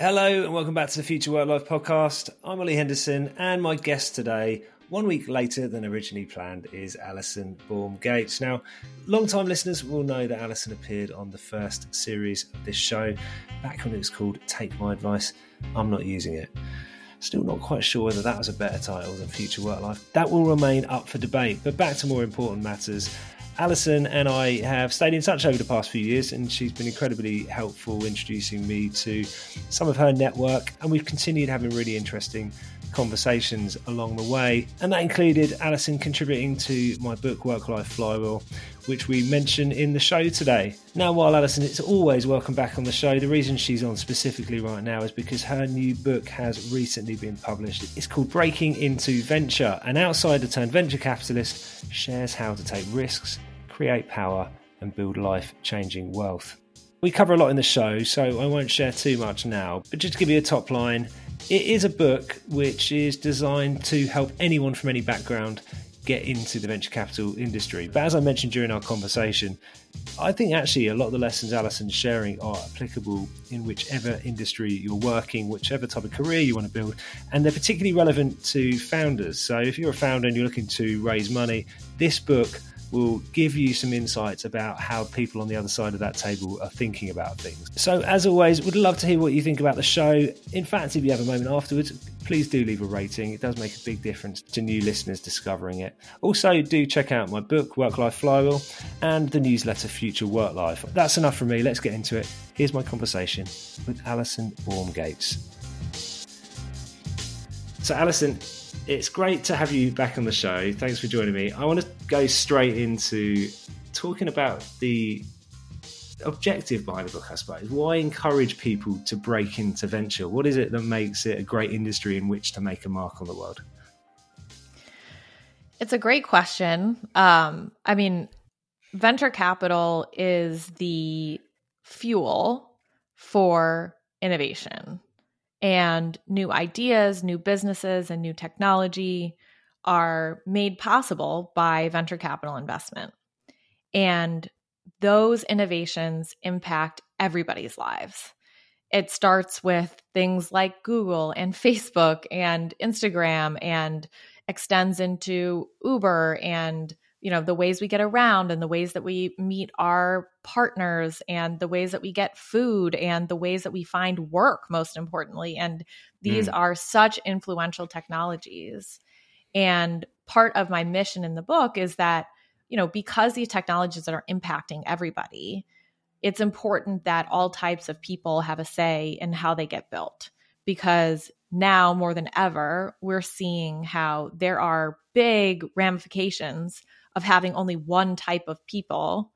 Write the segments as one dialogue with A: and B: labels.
A: Hello and welcome back to the Future Work Life podcast. I'm Ollie Henderson, and my guest today, one week later than originally planned, is Allison Baum-Gates. Now, long-time listeners will know that Allison appeared on the first series of this show back when it was called Take My Advice. I'm not using it. Still not quite sure whether that was a better title than Future Work Life. That will remain up for debate. But back to more important matters. Allison and I have stayed in touch over the past few years, and she's been incredibly helpful introducing me to some of her network. And we've continued having really interesting conversations along the way. And that included Allison contributing to my book, Work Life Flywheel, which we mention in the show today. Now, while Allison it's always welcome back on the show, the reason she's on specifically right now is because her new book has recently been published. It's called Breaking into Venture. An outsider turned venture capitalist shares how to take risks, create power, and build life changing wealth. We cover a lot in the show, so I won't share too much now, but just to give you a top line, it is a book which is designed to help anyone from any background get into the venture capital industry. But as I mentioned during our conversation, I think actually a lot of the lessons Allison's sharing are applicable in whichever industry you're working, whichever type of career you want to build, and they're particularly relevant to founders. So if you're a founder and you're looking to raise money, this book will give you some insights about how people on the other side of that table are thinking about things. So, as always, would love to hear what you think about the show. In fact, if you have a moment afterwards, please do leave a rating. It does make a big difference to new listeners discovering it. Also, do check out my book, Work Life Flywheel, and the newsletter, Future Work Life. That's enough from me. Let's get into it. Here's my conversation with Allison Baum-Gates. So, Allison, it's great to have you back on the show. Thanks for joining me. I want to go straight into talking about the objective behind the book, I suppose. Why encourage people to break into venture? What is it that makes it a great industry in which to make a mark on the world?
B: It's a great question. Um, I mean, venture capital is the fuel for innovation and new ideas, new businesses, and new technology are made possible by venture capital investment. And those innovations impact everybody's lives. It starts with things like Google and Facebook and Instagram and extends into Uber and you know the ways we get around and the ways that we meet our partners and the ways that we get food and the ways that we find work most importantly. And these mm. are such influential technologies. And part of my mission in the book is that you know because these technologies are impacting everybody it's important that all types of people have a say in how they get built. Because now more than ever we're seeing how there are big ramifications of having only one type of people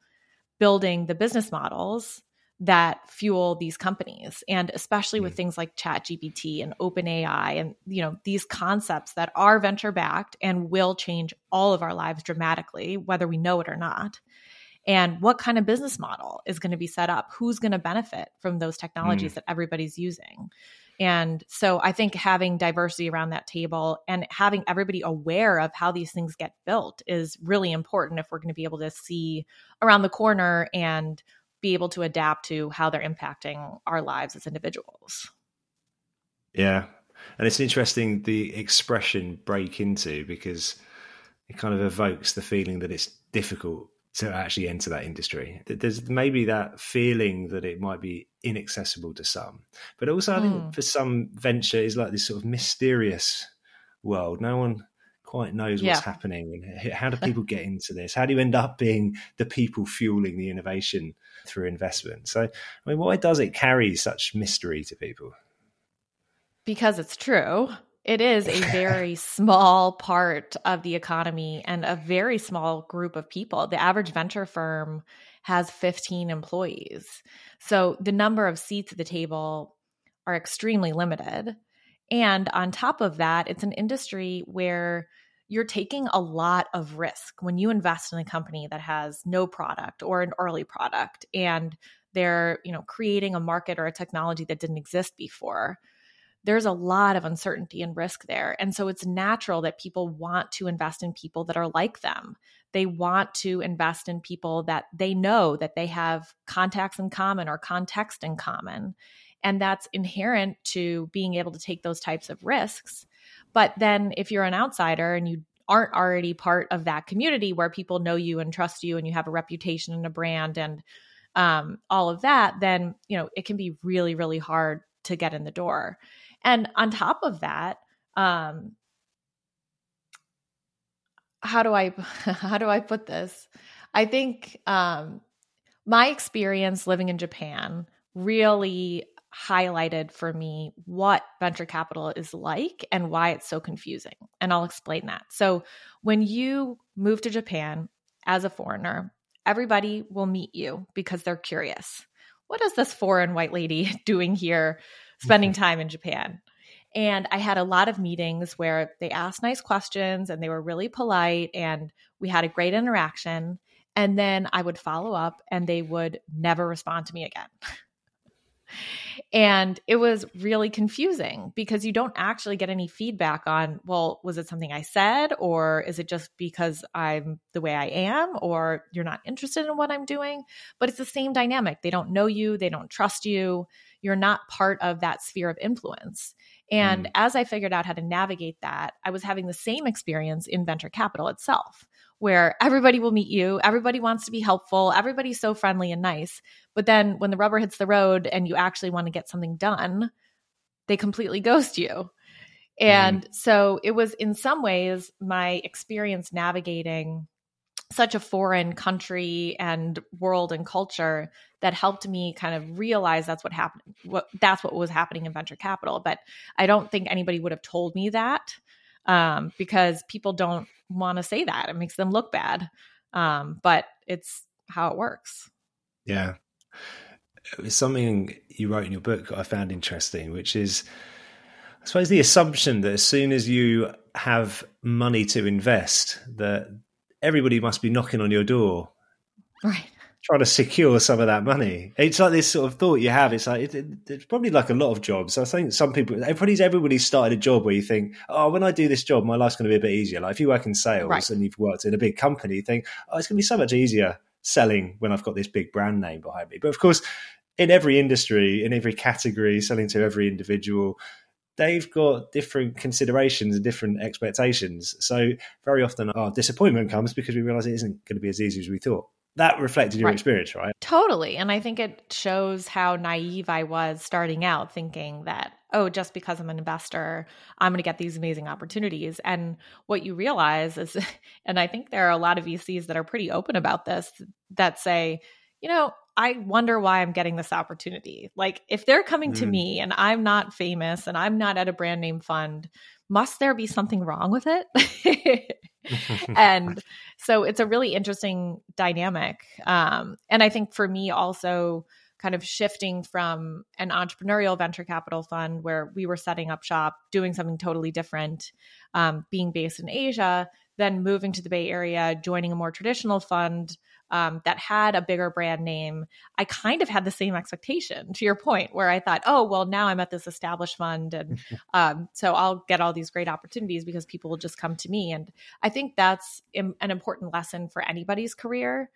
B: building the business models that fuel these companies and especially with mm. things like chat gpt and open ai and you know these concepts that are venture backed and will change all of our lives dramatically whether we know it or not and what kind of business model is going to be set up who's going to benefit from those technologies mm. that everybody's using and so I think having diversity around that table and having everybody aware of how these things get built is really important if we're going to be able to see around the corner and be able to adapt to how they're impacting our lives as individuals.
A: Yeah. And it's interesting the expression break into because it kind of evokes the feeling that it's difficult to actually enter that industry. There's maybe that feeling that it might be inaccessible to some, but also I think mm. for some venture is like this sort of mysterious world. No one quite knows what's yeah. happening. How do people get into this? How do you end up being the people fueling the innovation through investment? So, I mean, why does it carry such mystery to people?
B: Because it's true. It is a very small part of the economy and a very small group of people. The average venture firm has 15 employees. So the number of seats at the table are extremely limited. And on top of that, it's an industry where you're taking a lot of risk when you invest in a company that has no product or an early product and they're, you know, creating a market or a technology that didn't exist before there's a lot of uncertainty and risk there. And so it's natural that people want to invest in people that are like them. They want to invest in people that they know that they have contacts in common or context in common. And that's inherent to being able to take those types of risks. But then if you're an outsider and you aren't already part of that community where people know you and trust you and you have a reputation and a brand and um, all of that, then you know it can be really, really hard to get in the door. And on top of that, um, how do I how do I put this? I think um, my experience living in Japan really highlighted for me what venture capital is like and why it's so confusing. And I'll explain that. So, when you move to Japan as a foreigner, everybody will meet you because they're curious. What is this foreign white lady doing here, spending time in Japan? And I had a lot of meetings where they asked nice questions and they were really polite and we had a great interaction. And then I would follow up and they would never respond to me again. And it was really confusing because you don't actually get any feedback on, well, was it something I said? Or is it just because I'm the way I am? Or you're not interested in what I'm doing? But it's the same dynamic. They don't know you, they don't trust you. You're not part of that sphere of influence. And mm. as I figured out how to navigate that, I was having the same experience in venture capital itself where everybody will meet you, everybody wants to be helpful, everybody's so friendly and nice. But then when the rubber hits the road and you actually want to get something done, they completely ghost you. And mm. so it was in some ways my experience navigating such a foreign country and world and culture that helped me kind of realize that's what happened what that's what was happening in venture capital but i don't think anybody would have told me that um, because people don't want to say that. It makes them look bad. Um, but it's how it works.
A: Yeah. It's something you wrote in your book I found interesting, which is, I suppose, the assumption that as soon as you have money to invest, that everybody must be knocking on your door.
B: Right
A: trying to secure some of that money. It's like this sort of thought you have. It's like it, it, it's probably like a lot of jobs. I think some people, everybody's everybody's started a job where you think, oh, when I do this job, my life's going to be a bit easier. Like if you work in sales right. and you've worked in a big company, you think, oh, it's going to be so much easier selling when I've got this big brand name behind me. But of course, in every industry, in every category, selling to every individual, they've got different considerations and different expectations. So very often our disappointment comes because we realize it isn't going to be as easy as we thought that reflected your right. experience, right?
B: Totally. And I think it shows how naive I was starting out thinking that, oh, just because I'm an investor, I'm going to get these amazing opportunities. And what you realize is, and I think there are a lot of VCs that are pretty open about this that say, you know, I wonder why I'm getting this opportunity. Like, if they're coming mm. to me and I'm not famous and I'm not at a brand name fund, must there be something wrong with it? and so it's a really interesting dynamic. Um, and I think for me, also kind of shifting from an entrepreneurial venture capital fund where we were setting up shop, doing something totally different, um, being based in Asia, then moving to the Bay Area, joining a more traditional fund um, that had a bigger brand name, I kind of had the same expectation to your point, where I thought, oh, well, now I'm at this established fund. And um, so I'll get all these great opportunities because people will just come to me. And I think that's Im- an important lesson for anybody's career.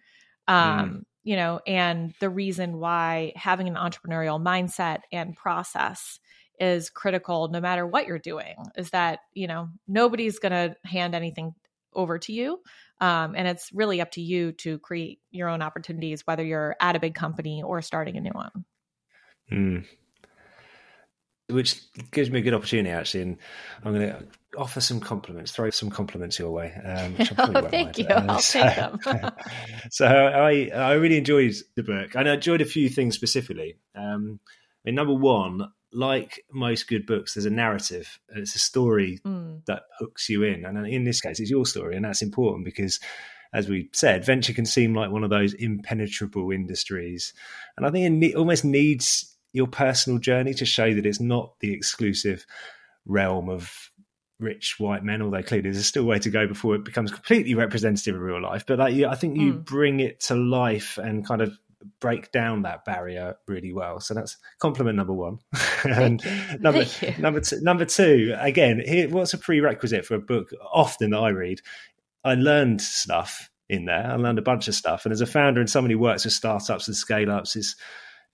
B: Um, mm. You know, and the reason why having an entrepreneurial mindset and process is critical no matter what you're doing is that, you know, nobody's going to hand anything over to you. Um, and it's really up to you to create your own opportunities, whether you're at a big company or starting a new one.
A: Mm. Which gives me a good opportunity, actually, and I'm going to offer some compliments, throw some compliments your way. Um,
B: oh, thank you. I'll so, take them.
A: so I I really enjoyed the book, and I enjoyed a few things specifically. Um, I mean, number one, like most good books, there's a narrative. It's a story mm. that hooks you in, and in this case, it's your story, and that's important because, as we said, venture can seem like one of those impenetrable industries, and I think it ne- almost needs your personal journey to show that it's not the exclusive realm of rich white men, although clearly there's still a way to go before it becomes completely representative of real life. But I think you mm. bring it to life and kind of break down that barrier really well. So that's compliment number one. and number number two, number two, again, here, what's a prerequisite for a book? Often that I read, I learned stuff in there. I learned a bunch of stuff, and as a founder and somebody who works with startups and scale ups, is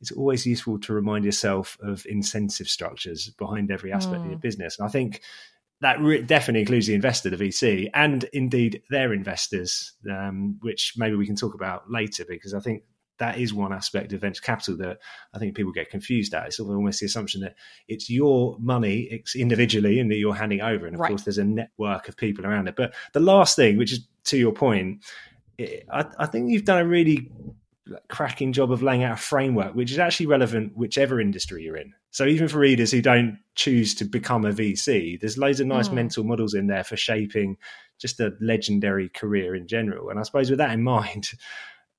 A: it's always useful to remind yourself of incentive structures behind every aspect mm. of your mm. business. And I think that re- definitely includes the investor, the VC, and indeed their investors, um, which maybe we can talk about later because I think that is one aspect of venture capital that I think people get confused at. It's almost the assumption that it's your money it's individually and that you're handing over. And of right. course, there's a network of people around it. But the last thing, which is to your point, I, I think you've done a really cracking job of laying out a framework which is actually relevant whichever industry you're in. So even for readers who don't choose to become a VC, there's loads of nice mm. mental models in there for shaping just a legendary career in general. And I suppose with that in mind,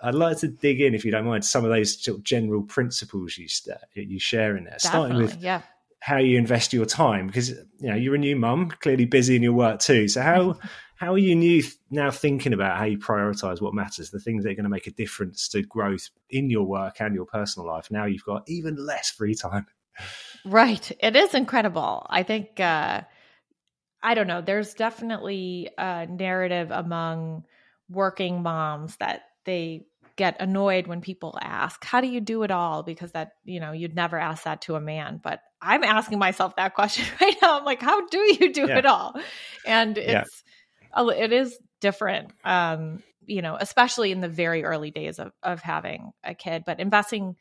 A: I'd like to dig in, if you don't mind, some of those sort of general principles you st- you share in there,
B: Definitely,
A: starting with
B: yeah.
A: how you invest your time, because you know you're a new mum, clearly busy in your work too. So how how are you new now thinking about how you prioritize what matters, the things that are going to make a difference to growth in your work and your personal life? Now you've got even less free time.
B: Right, it is incredible. I think uh, I don't know. There's definitely a narrative among working moms that they get annoyed when people ask, How do you do it all? Because that, you know, you'd never ask that to a man. But I'm asking myself that question right now. I'm like, How do you do yeah. it all? And it's, yeah. it is different, um, you know, especially in the very early days of, of having a kid. But investing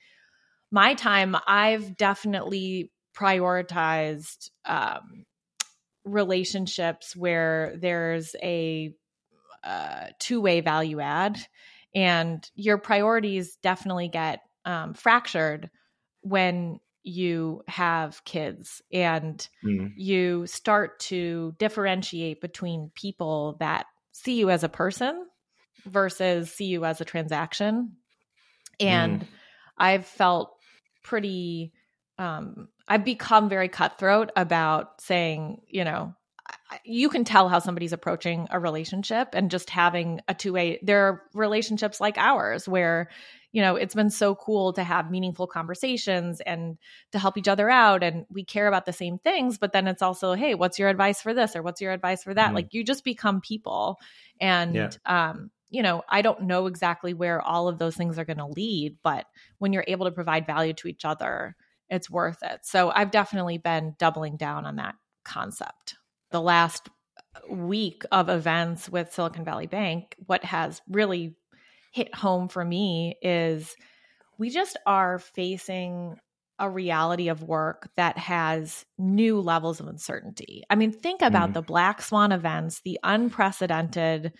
B: my time, I've definitely prioritized um, relationships where there's a uh, two way value add and your priorities definitely get um, fractured when you have kids and mm. you start to differentiate between people that see you as a person versus see you as a transaction and mm. i've felt pretty um, i've become very cutthroat about saying you know you can tell how somebody's approaching a relationship and just having a two way. There are relationships like ours where, you know, it's been so cool to have meaningful conversations and to help each other out. And we care about the same things, but then it's also, hey, what's your advice for this or what's your advice for that? Mm-hmm. Like you just become people. And, yeah. um, you know, I don't know exactly where all of those things are going to lead, but when you're able to provide value to each other, it's worth it. So I've definitely been doubling down on that concept the last week of events with Silicon Valley Bank, what has really hit home for me is we just are facing a reality of work that has new levels of uncertainty. I mean, think about mm. the black swan events, the unprecedented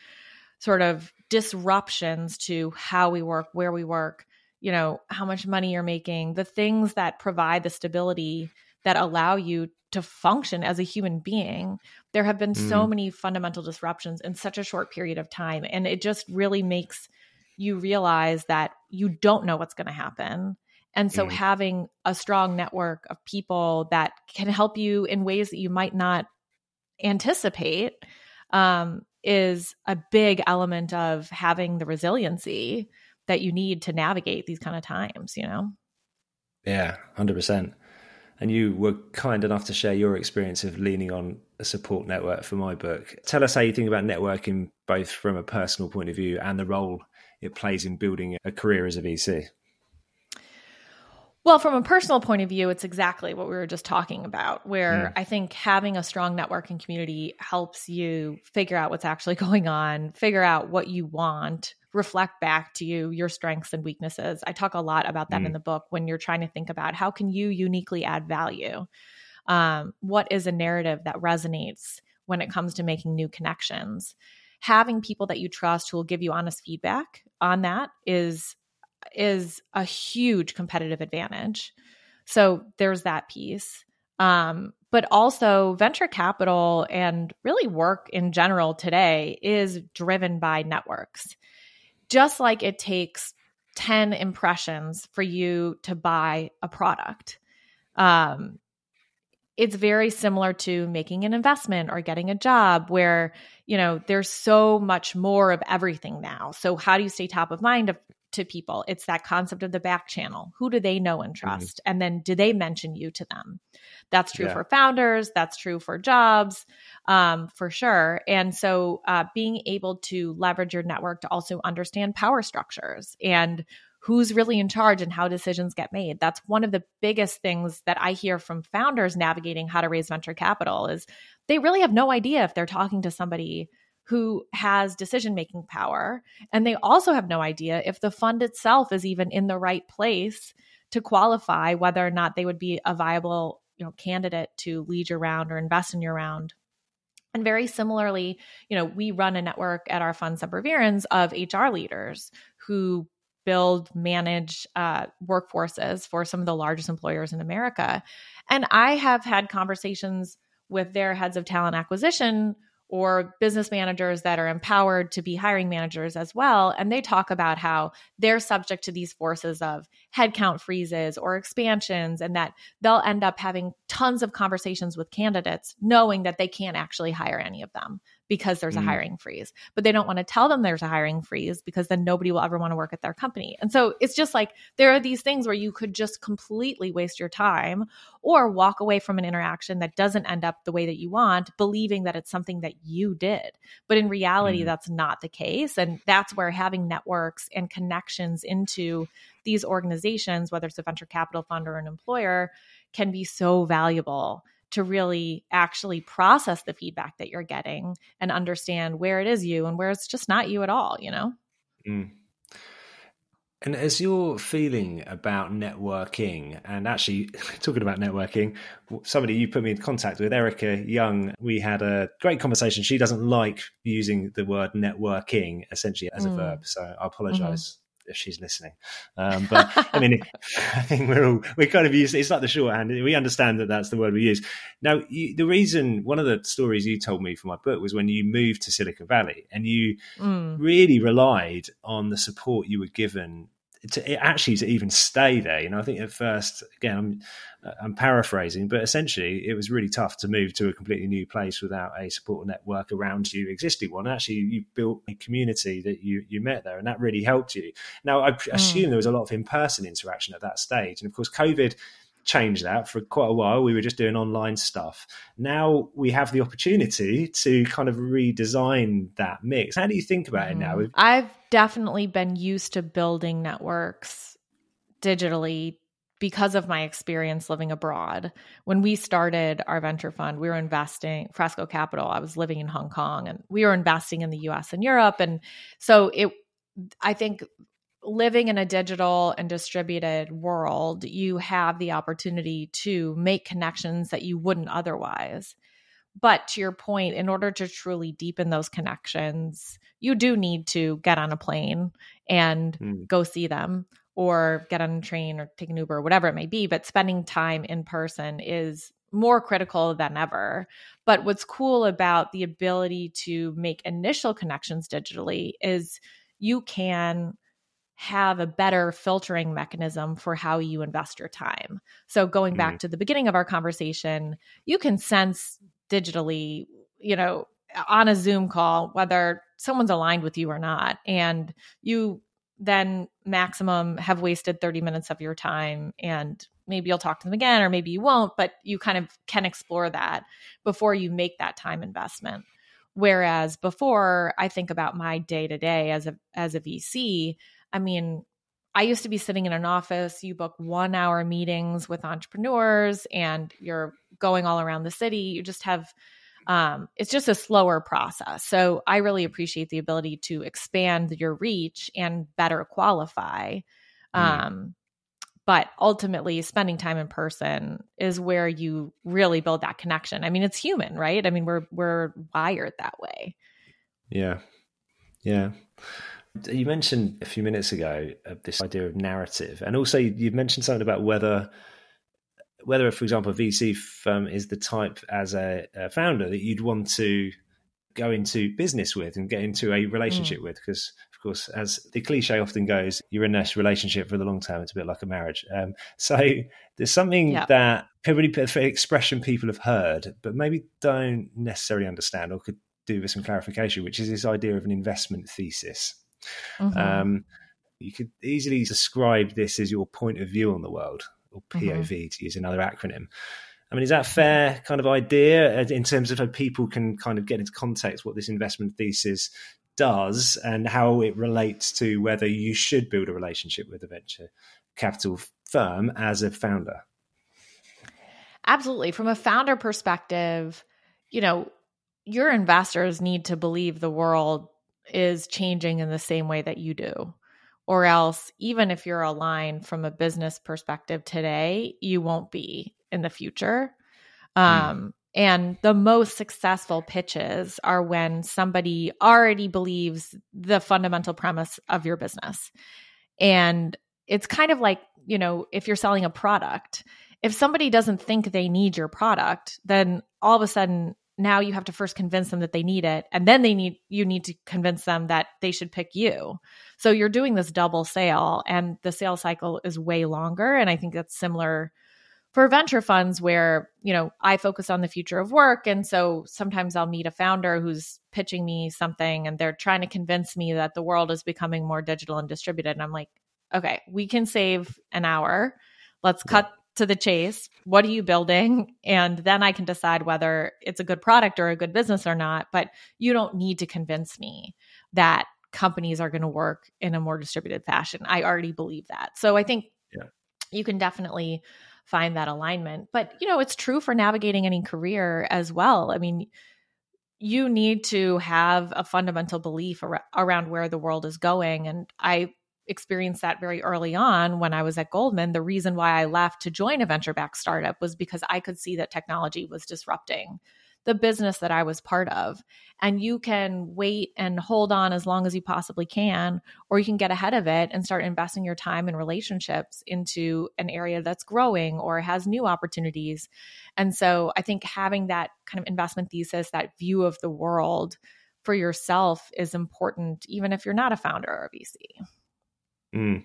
B: sort of disruptions to how we work, where we work, you know, how much money you're making, the things that provide the stability that allow you to function as a human being. There have been mm. so many fundamental disruptions in such a short period of time. And it just really makes you realize that you don't know what's going to happen. And so mm. having a strong network of people that can help you in ways that you might not anticipate um, is a big element of having the resiliency that you need to navigate these kind of times, you know?
A: Yeah, 100% and you were kind enough to share your experience of leaning on a support network for my book. Tell us how you think about networking, both from a personal point of view and the role it plays in building a career as a VC.
B: Well, from a personal point of view, it's exactly what we were just talking about, where mm. I think having a strong networking community helps you figure out what's actually going on, figure out what you want, reflect back to you your strengths and weaknesses. I talk a lot about that mm. in the book when you're trying to think about how can you uniquely add value. Um, what is a narrative that resonates when it comes to making new connections? Having people that you trust who will give you honest feedback on that is is a huge competitive advantage. So there's that piece. Um, but also, venture capital and really work in general today is driven by networks. Just like it takes 10 impressions for you to buy a product. Um, it's very similar to making an investment or getting a job where you know there's so much more of everything now so how do you stay top of mind to people it's that concept of the back channel who do they know and mm-hmm. trust mm-hmm. and then do they mention you to them that's true yeah. for founders that's true for jobs um, for sure and so uh, being able to leverage your network to also understand power structures and who's really in charge and how decisions get made. That's one of the biggest things that I hear from founders navigating how to raise venture capital is they really have no idea if they're talking to somebody who has decision making power and they also have no idea if the fund itself is even in the right place to qualify whether or not they would be a viable you know candidate to lead your round or invest in your round and very similarly, you know, we run a network at our fund Sempervirens of HR leaders who build, manage uh, workforces for some of the largest employers in America. And I have had conversations with their heads of talent acquisition or business managers that are empowered to be hiring managers as well. And they talk about how they're subject to these forces of headcount freezes or expansions, and that they'll end up having tons of conversations with candidates knowing that they can't actually hire any of them because there's mm. a hiring freeze. But they don't want to tell them there's a hiring freeze because then nobody will ever want to work at their company. And so it's just like there are these things where you could just completely waste your time or walk away from an interaction that doesn't end up the way that you want, believing that it's something that you did. But in reality, mm. that's not the case. And that's where having networks and connections into these organizations, whether it's a venture capital fund or an employer, can be so valuable to really actually process the feedback that you're getting and understand where it is you and where it's just not you at all, you know? Mm.
A: And as you're feeling about networking, and actually talking about networking, somebody you put me in contact with, Erica Young, we had a great conversation. She doesn't like using the word networking essentially as mm. a verb. So I apologize if she's listening. Um, but I mean, I think we're all we kind of use it's like the shorthand. We understand that that's the word we use. Now, you, the reason one of the stories you told me for my book was when you moved to Silicon Valley and you mm. really relied on the support you were given to actually to even stay there. You know, I think at first, again, I'm I'm paraphrasing, but essentially, it was really tough to move to a completely new place without a support network around you, existing one. Actually, you built a community that you you met there, and that really helped you. Now, I mm. assume there was a lot of in person interaction at that stage, and of course, COVID changed that for quite a while. We were just doing online stuff. Now we have the opportunity to kind of redesign that mix. How do you think about mm. it now? Mm-hmm.
B: I've definitely been used to building networks digitally because of my experience living abroad. When we started our venture fund, we were investing Fresco Capital. I was living in Hong Kong and we were investing in the US and Europe and so it I think living in a digital and distributed world, you have the opportunity to make connections that you wouldn't otherwise. But to your point, in order to truly deepen those connections, you do need to get on a plane and mm. go see them or get on a train or take an Uber or whatever it may be. But spending time in person is more critical than ever. But what's cool about the ability to make initial connections digitally is you can have a better filtering mechanism for how you invest your time. So going back mm-hmm. to the beginning of our conversation, you can sense digitally, you know, on a Zoom call whether someone's aligned with you or not and you then maximum have wasted 30 minutes of your time and maybe you'll talk to them again or maybe you won't but you kind of can explore that before you make that time investment whereas before i think about my day to day as a as a vc i mean i used to be sitting in an office you book 1 hour meetings with entrepreneurs and you're going all around the city you just have um, it's just a slower process. So I really appreciate the ability to expand your reach and better qualify. Mm. Um, but ultimately, spending time in person is where you really build that connection. I mean, it's human, right? I mean, we're we're wired that way.
A: Yeah, yeah. You mentioned a few minutes ago uh, this idea of narrative, and also you, have mentioned something about whether whether, for example, a VC firm is the type as a, a, founder that you'd want to go into business with and get into a relationship mm. with, because of course, as the cliche often goes, you're in this relationship for the long term. It's a bit like a marriage. Um, so there's something yeah. that probably expression people have heard, but maybe don't necessarily understand or could do with some clarification, which is this idea of an investment thesis. Mm-hmm. Um, you could easily describe this as your point of view on the world or POV mm-hmm. to use another acronym. I mean, is that fair kind of idea in terms of how people can kind of get into context what this investment thesis does and how it relates to whether you should build a relationship with a venture capital firm as a founder.
B: Absolutely. From a founder perspective, you know, your investors need to believe the world is changing in the same way that you do. Or else, even if you're aligned from a business perspective today, you won't be in the future. Hmm. Um, mm. And the most successful pitches are when somebody already believes the fundamental premise of your business. And it's kind of like, you know, if you're selling a product, if somebody doesn't think they need your product, then all of a sudden now you have to first convince them that they need it and then they need you need to convince them that they should pick you. So you're doing this double sale and the sales cycle is way longer and I think that's similar for venture funds where, you know, I focus on the future of work and so sometimes I'll meet a founder who's pitching me something and they're trying to convince me that the world is becoming more digital and distributed and I'm like, "Okay, we can save an hour. Let's cut to the chase. What are you building? And then I can decide whether it's a good product or a good business or not. But you don't need to convince me that companies are going to work in a more distributed fashion. I already believe that. So I think yeah. you can definitely find that alignment. But, you know, it's true for navigating any career as well. I mean, you need to have a fundamental belief ar- around where the world is going. And I experienced that very early on when I was at Goldman. The reason why I left to join a venture backed startup was because I could see that technology was disrupting the business that I was part of. And you can wait and hold on as long as you possibly can, or you can get ahead of it and start investing your time and relationships into an area that's growing or has new opportunities. And so I think having that kind of investment thesis, that view of the world for yourself is important, even if you're not a founder or a VC.
A: Mm.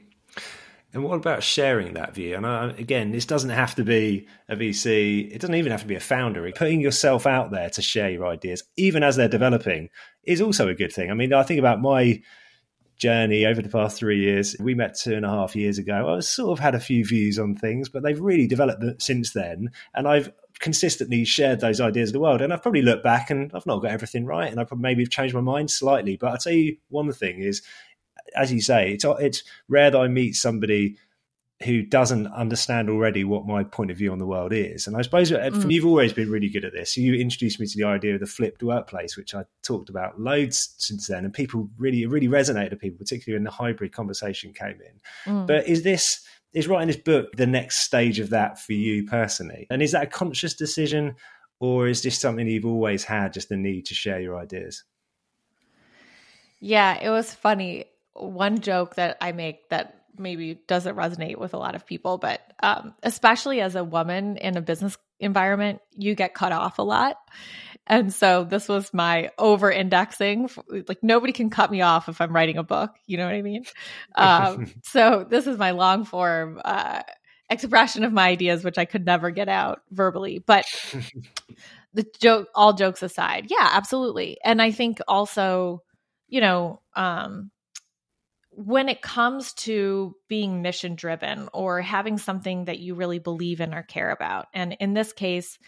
A: And what about sharing that view? And I, again, this doesn't have to be a VC. It doesn't even have to be a founder. Putting yourself out there to share your ideas, even as they're developing, is also a good thing. I mean, I think about my journey over the past three years. We met two and a half years ago. I sort of had a few views on things, but they've really developed since then. And I've consistently shared those ideas with the world. And I've probably looked back and I've not got everything right. And I probably maybe changed my mind slightly. But I'll tell you one thing is as you say, it's it's rare that I meet somebody who doesn't understand already what my point of view on the world is. And I suppose uh, mm. you've always been really good at this. You introduced me to the idea of the flipped workplace, which I talked about loads since then, and people really really resonated with people, particularly when the hybrid conversation came in. Mm. But is this is writing this book the next stage of that for you personally? And is that a conscious decision, or is this something you've always had, just the need to share your ideas?
B: Yeah, it was funny one joke that I make that maybe doesn't resonate with a lot of people, but um, especially as a woman in a business environment, you get cut off a lot. And so this was my over indexing. Like nobody can cut me off if I'm writing a book. You know what I mean? Um, so this is my long form uh, expression of my ideas, which I could never get out verbally. But the joke, all jokes aside, yeah, absolutely. And I think also, you know, um, when it comes to being mission driven or having something that you really believe in or care about, and in this case,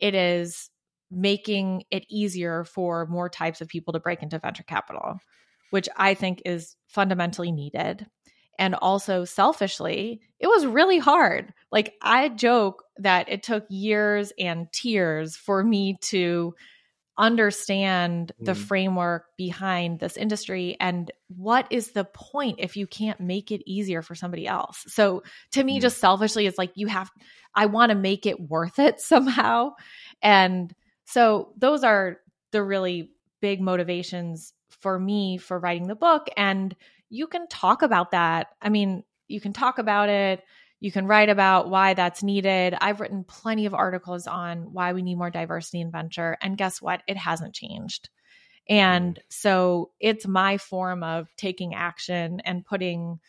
B: it is making it easier for more types of people to break into venture capital, which I think is fundamentally needed. And also, selfishly, it was really hard. Like, I joke that it took years and tears for me to understand the mm. framework behind this industry and what is the point if you can't make it easier for somebody else? So to me mm. just selfishly it's like you have i want to make it worth it somehow. And so those are the really big motivations for me for writing the book. And you can talk about that. I mean you can talk about it you can write about why that's needed. I've written plenty of articles on why we need more diversity in venture. And guess what? It hasn't changed. And mm. so it's my form of taking action and putting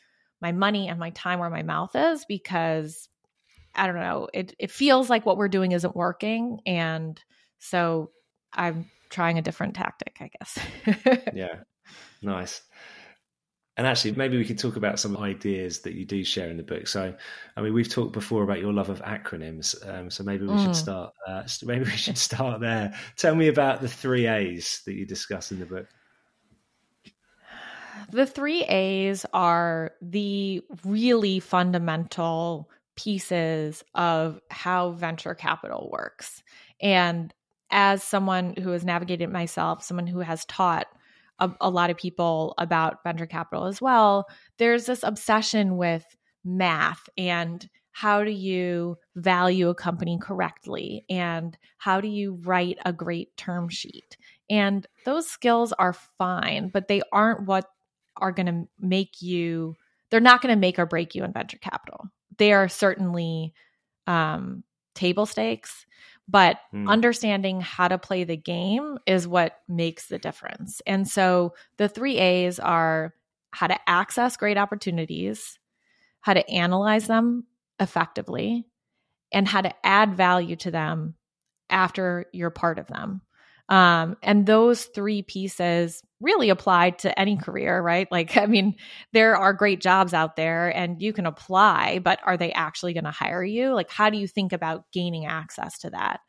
B: my money and my time where my mouth is because I don't know, it, it feels like what we're doing isn't working. And so I'm trying a different tactic, I guess.
A: yeah. Nice. And actually, maybe we could talk about some ideas that you do share in the book. So, I mean, we've talked before about your love of acronyms. Um, so maybe we mm. should start. Uh, maybe we should start there. Tell me about the three A's that you discuss in the book.
B: the three A's are the really fundamental pieces of how venture capital works. And as someone who has navigated myself, someone who has taught a, a, lot of people about venture capital as well, there's this obsession with math and how do you value a company correctly and how do you write a great term sheet. And those skills are fine, but they aren't what are going to make you, they're not going to make or break you in venture capital. They are certainly um, table stakes, but mm. understanding how to play the game is what makes the difference. And so the three A's are how to access great opportunities, how to analyze them effectively, and how to add value to them after you're part of them. Um, and those three pieces really apply to any career, right? Like, I mean, there are great jobs out there and you can apply, but are they actually going to hire you? Like, how do you think about gaining access to that?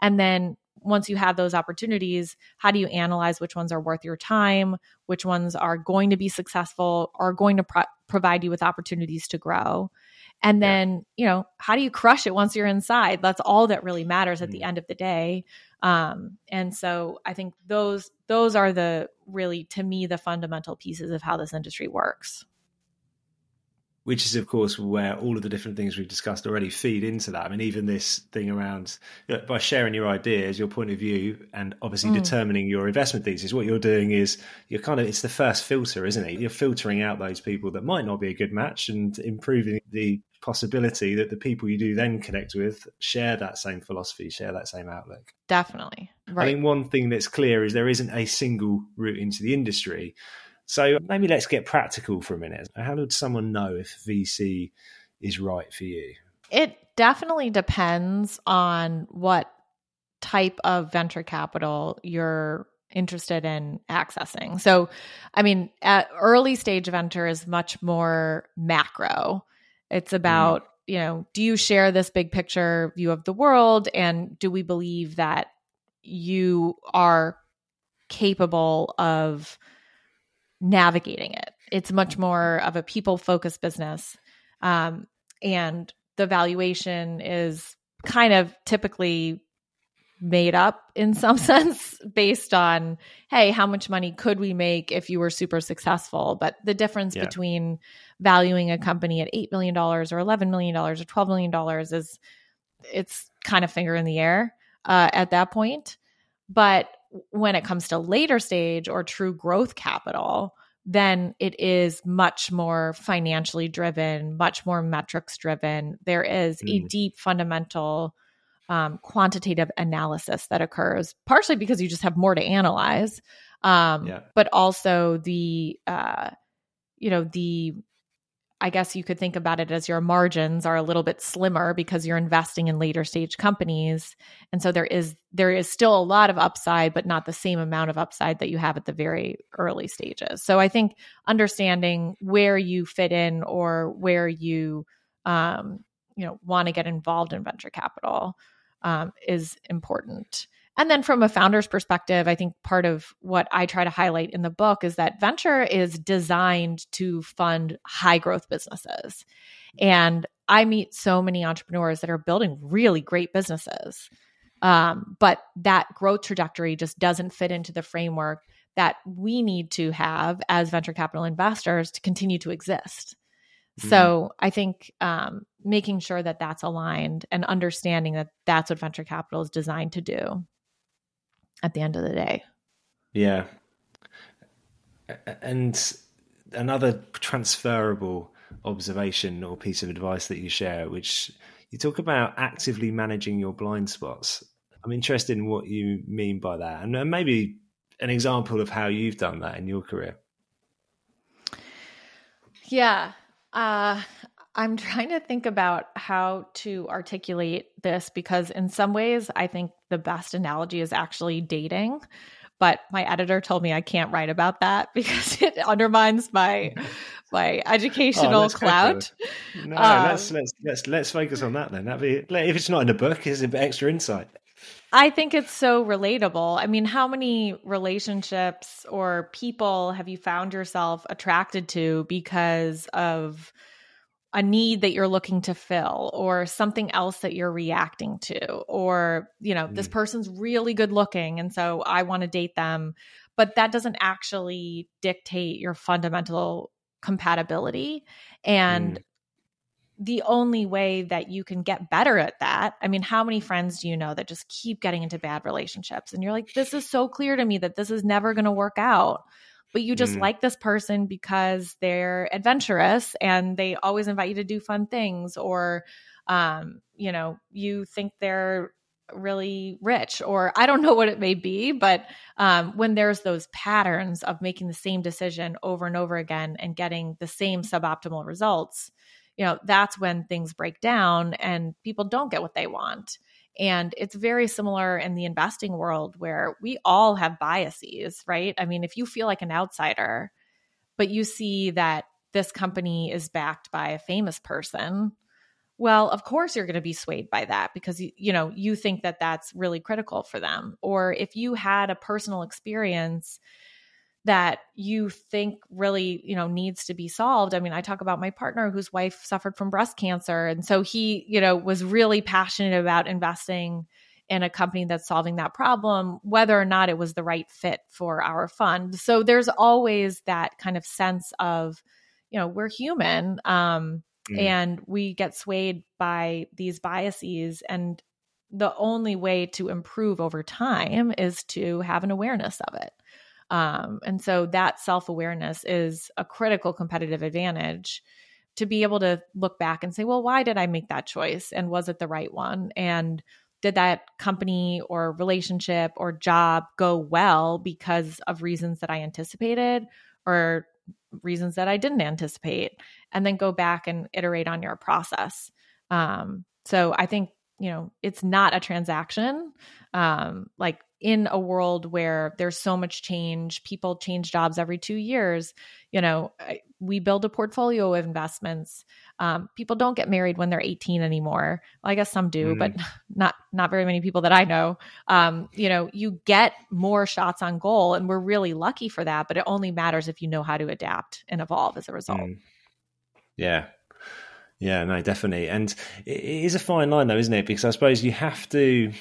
B: And then once you have those opportunities, how do you analyze which ones are worth your time, which ones are going to be successful, are going to pro- provide you with opportunities to grow? And then, yeah. you know, how do you crush it once you're inside? That's all that really matters at mm-hmm. the end of the day. Um, and so I think those those are the really to me the fundamental pieces of how this industry works.
A: Which is, of course, where all of the different things we've discussed already feed into that. I mean, even this thing around know, by sharing your ideas, your point of view, and obviously mm. determining your investment thesis. What you're doing is you're kind of it's the first filter, isn't it? You're filtering out those people that might not be a good match and improving the possibility that the people you do then connect with share that same philosophy, share that same outlook.
B: Definitely.
A: Right. I think one thing that's clear is there isn't a single route into the industry. So maybe let's get practical for a minute. How would someone know if VC is right for you?
B: It definitely depends on what type of venture capital you're interested in accessing. So, I mean, at early stage venture is much more macro. It's mm-hmm. about, mm. you know, do you share this big picture view of the world? And do we believe that you are capable of navigating it? It's much more of a people focused business. Um, and the valuation is kind of typically made up in some sense based on hey how much money could we make if you were super successful but the difference yeah. between valuing a company at $8 million or $11 million or $12 million is it's kind of finger in the air uh, at that point. But when it comes to later stage or true growth capital, then it is much more financially driven, much more metrics driven. There is mm. a deep fundamental um, quantitative analysis that occurs, partially because you just have more to analyze, um, yeah. but also the uh, you know the I guess you could think about it as your margins are a little bit slimmer because you're investing in later stage companies. And so there is there is still a lot of upside, but not the same amount of upside that you have at the very early stages. So I think understanding where you fit in or where you um, you know want to get involved in venture capital um, is important. And then from a founder's perspective, I think part of what I try to highlight in the book is that venture is designed to fund high growth businesses. And I meet so many entrepreneurs that are building really great businesses. Um, but that growth trajectory just doesn't fit into the framework that we need to have as venture capital investors to continue to exist. Mm-hmm. So I think um, making sure that that's aligned and understanding that that's what venture capital is designed to do at the end of the day.
A: Yeah. And another transferable observation or piece of advice that you share, which you talk about actively managing your blind spots. I'm interested in what you mean by that, and maybe an example of how you've done that in your career.
B: Yeah. Uh, I'm trying to think about how to articulate this because, in some ways, I think the best analogy is actually dating. But my editor told me I can't write about that because it undermines my my educational oh, clout.
A: No, um, let's let's let's let's focus on that then. That be if it's not in a book, it's an extra insight.
B: I think it's so relatable. I mean, how many relationships or people have you found yourself attracted to because of a need that you're looking to fill or something else that you're reacting to or, you know, mm. this person's really good looking and so I want to date them, but that doesn't actually dictate your fundamental compatibility. And mm. the only way that you can get better at that i mean how many friends do you know that just keep getting into bad relationships? And you're like this is so clear to me that this is never going to work out but you just mm. like this person because they're adventurous and they always invite you to do fun things or um, you know you think they're really rich or i don't know what it may be but um, when there's those patterns of making the same decision over and over again and getting the same suboptimal results you know, that's when things break down and people don't get what they want. And it's very similar in the investing world where we all have biases, right? I mean, if you feel like an outsider, but you see that this company is backed by a famous person, well, of course you're going to be swayed by that because you, know, you think that that's really critical for them. Or if you had a personal experience that you think really you know needs to be solved. I mean i talk about my partner whose wife suffered from breast cancer and so he you know was really passionate about investing in a company that's solving that problem whether or not it was the right fit for our fund. So there's always that kind of sense of you know we're human um, mm. and we get swayed by these biases and the only way to improve over time is to have an awareness of it um, and so that self awareness is a critical competitive advantage to be able to look back and say, well, why did I make that choice? And was it the right one? And did that company or relationship or job go well because of reasons that I anticipated or reasons that I didn't anticipate? And then go back and iterate on your process. Um, so I think, you know, it's not a transaction. Um, like in a world where there's so much change, people change jobs every two years. You know, we build a portfolio of investments. Um, people don't get married when they're 18 anymore. Well, I guess some do, mm. but not not very many people that I know. Um, you know, you get more shots on goal, and we're really lucky for that. But it only matters if you know how to adapt and evolve as a result. Mm.
A: Yeah, yeah, no, definitely. And it is a fine line, though, isn't it? Because I suppose you have to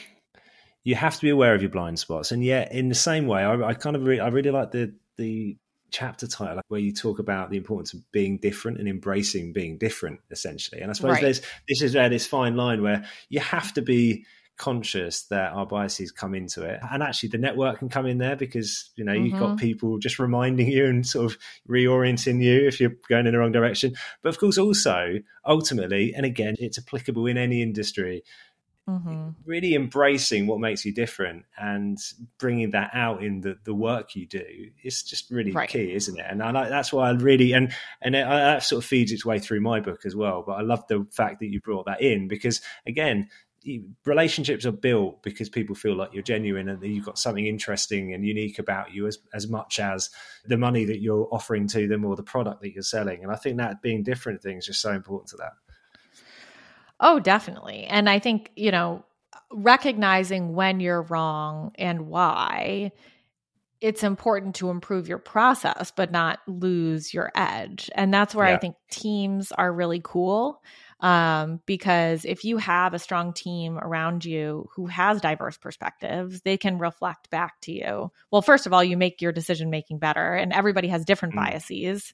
A: you have to be aware of your blind spots. And yet, in the same way, I, I kind of re- I really like the the chapter title where you talk about the importance of being different and embracing being different, essentially. And I suppose right. there's this is where this fine line where you have to be conscious that our biases come into it and actually the network can come in there because you know mm-hmm. you've got mm-hmm. people just reminding you and sort of reorienting you if you're going in the wrong direction but of course also ultimately and again it's applicable in any industry Mm-hmm. Really embracing what makes you different and bringing that out in the, the work you do is just really right. key, isn't it? And I like, that's why I really and and it, that sort of feeds its way through my book as well. But I love the fact that you brought that in because again, relationships are built because people feel like you're genuine and that you've got something interesting and unique about you as as much as the money that you're offering to them or the product that you're selling. And I think that being different things is just so important to that.
B: Oh, definitely. And I think, you know, recognizing when you're wrong and why it's important to improve your process but not lose your edge and that's where yeah. i think teams are really cool um, because if you have a strong team around you who has diverse perspectives they can reflect back to you well first of all you make your decision making better and everybody has different mm. biases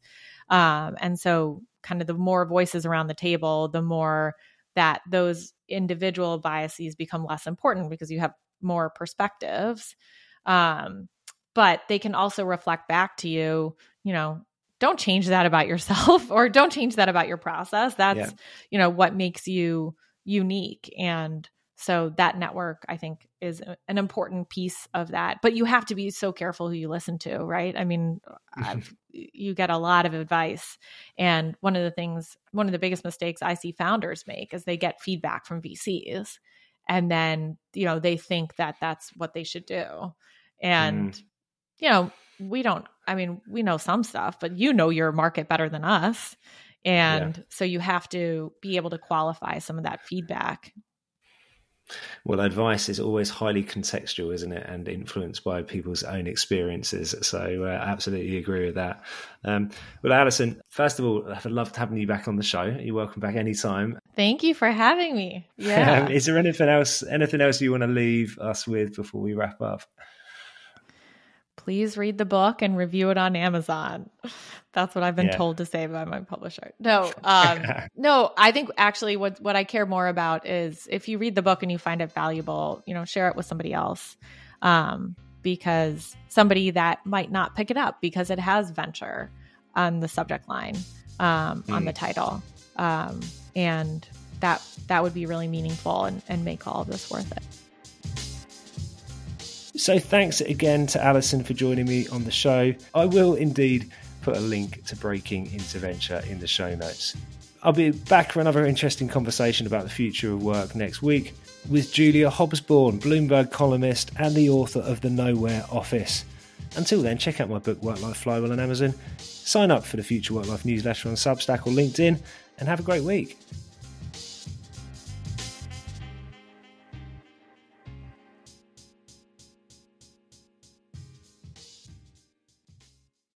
B: um, and so kind of the more voices around the table the more that those individual biases become less important because you have more perspectives. Um, but they can also reflect back to you, you know, don't change that about yourself or don't change that about your process. That's, yeah. you know, what makes you unique. And so that network, I think, is an important piece of that. But you have to be so careful who you listen to, right? I mean, you get a lot of advice. And one of the things, one of the biggest mistakes I see founders make is they get feedback from VCs. And then, you know, they think that that's what they should do. And, mm. you know, we don't, I mean, we know some stuff, but you know your market better than us. And yeah. so you have to be able to qualify some of that feedback
A: Well, advice is always highly contextual, isn't it, and influenced by people's own experiences. So, uh, absolutely agree with that. Um, well, Allison, first of all, I've loved having you back on the show. You're welcome back anytime.
B: Thank you for having me. Yeah.
A: Um, is there anything else? Anything else you want to leave us with before we wrap up?
B: Please read the book and review it on Amazon. That's what I've been yeah. told to say by my publisher. No, um, no, I think actually what what I care more about is if you read the book and you find it valuable, you know, share it with somebody else. Um, because somebody that might not pick it up because it has venture on the subject line, um, mm. on the hmm. title. Um, and that that would be really meaningful and, and make all of this worth it.
A: So thanks again to Allison for joining me on the show. I will indeed put a link to Breaking into Venture in the show notes. I'll be back for another interesting conversation about the future of work next week with Julia Hobsbawm, Bloomberg columnist and the author of The Nowhere Office. Until then, check out my book Work Life Flywheel on Amazon, sign up for the Future Work Life newsletter on Substack or LinkedIn, and have a great week.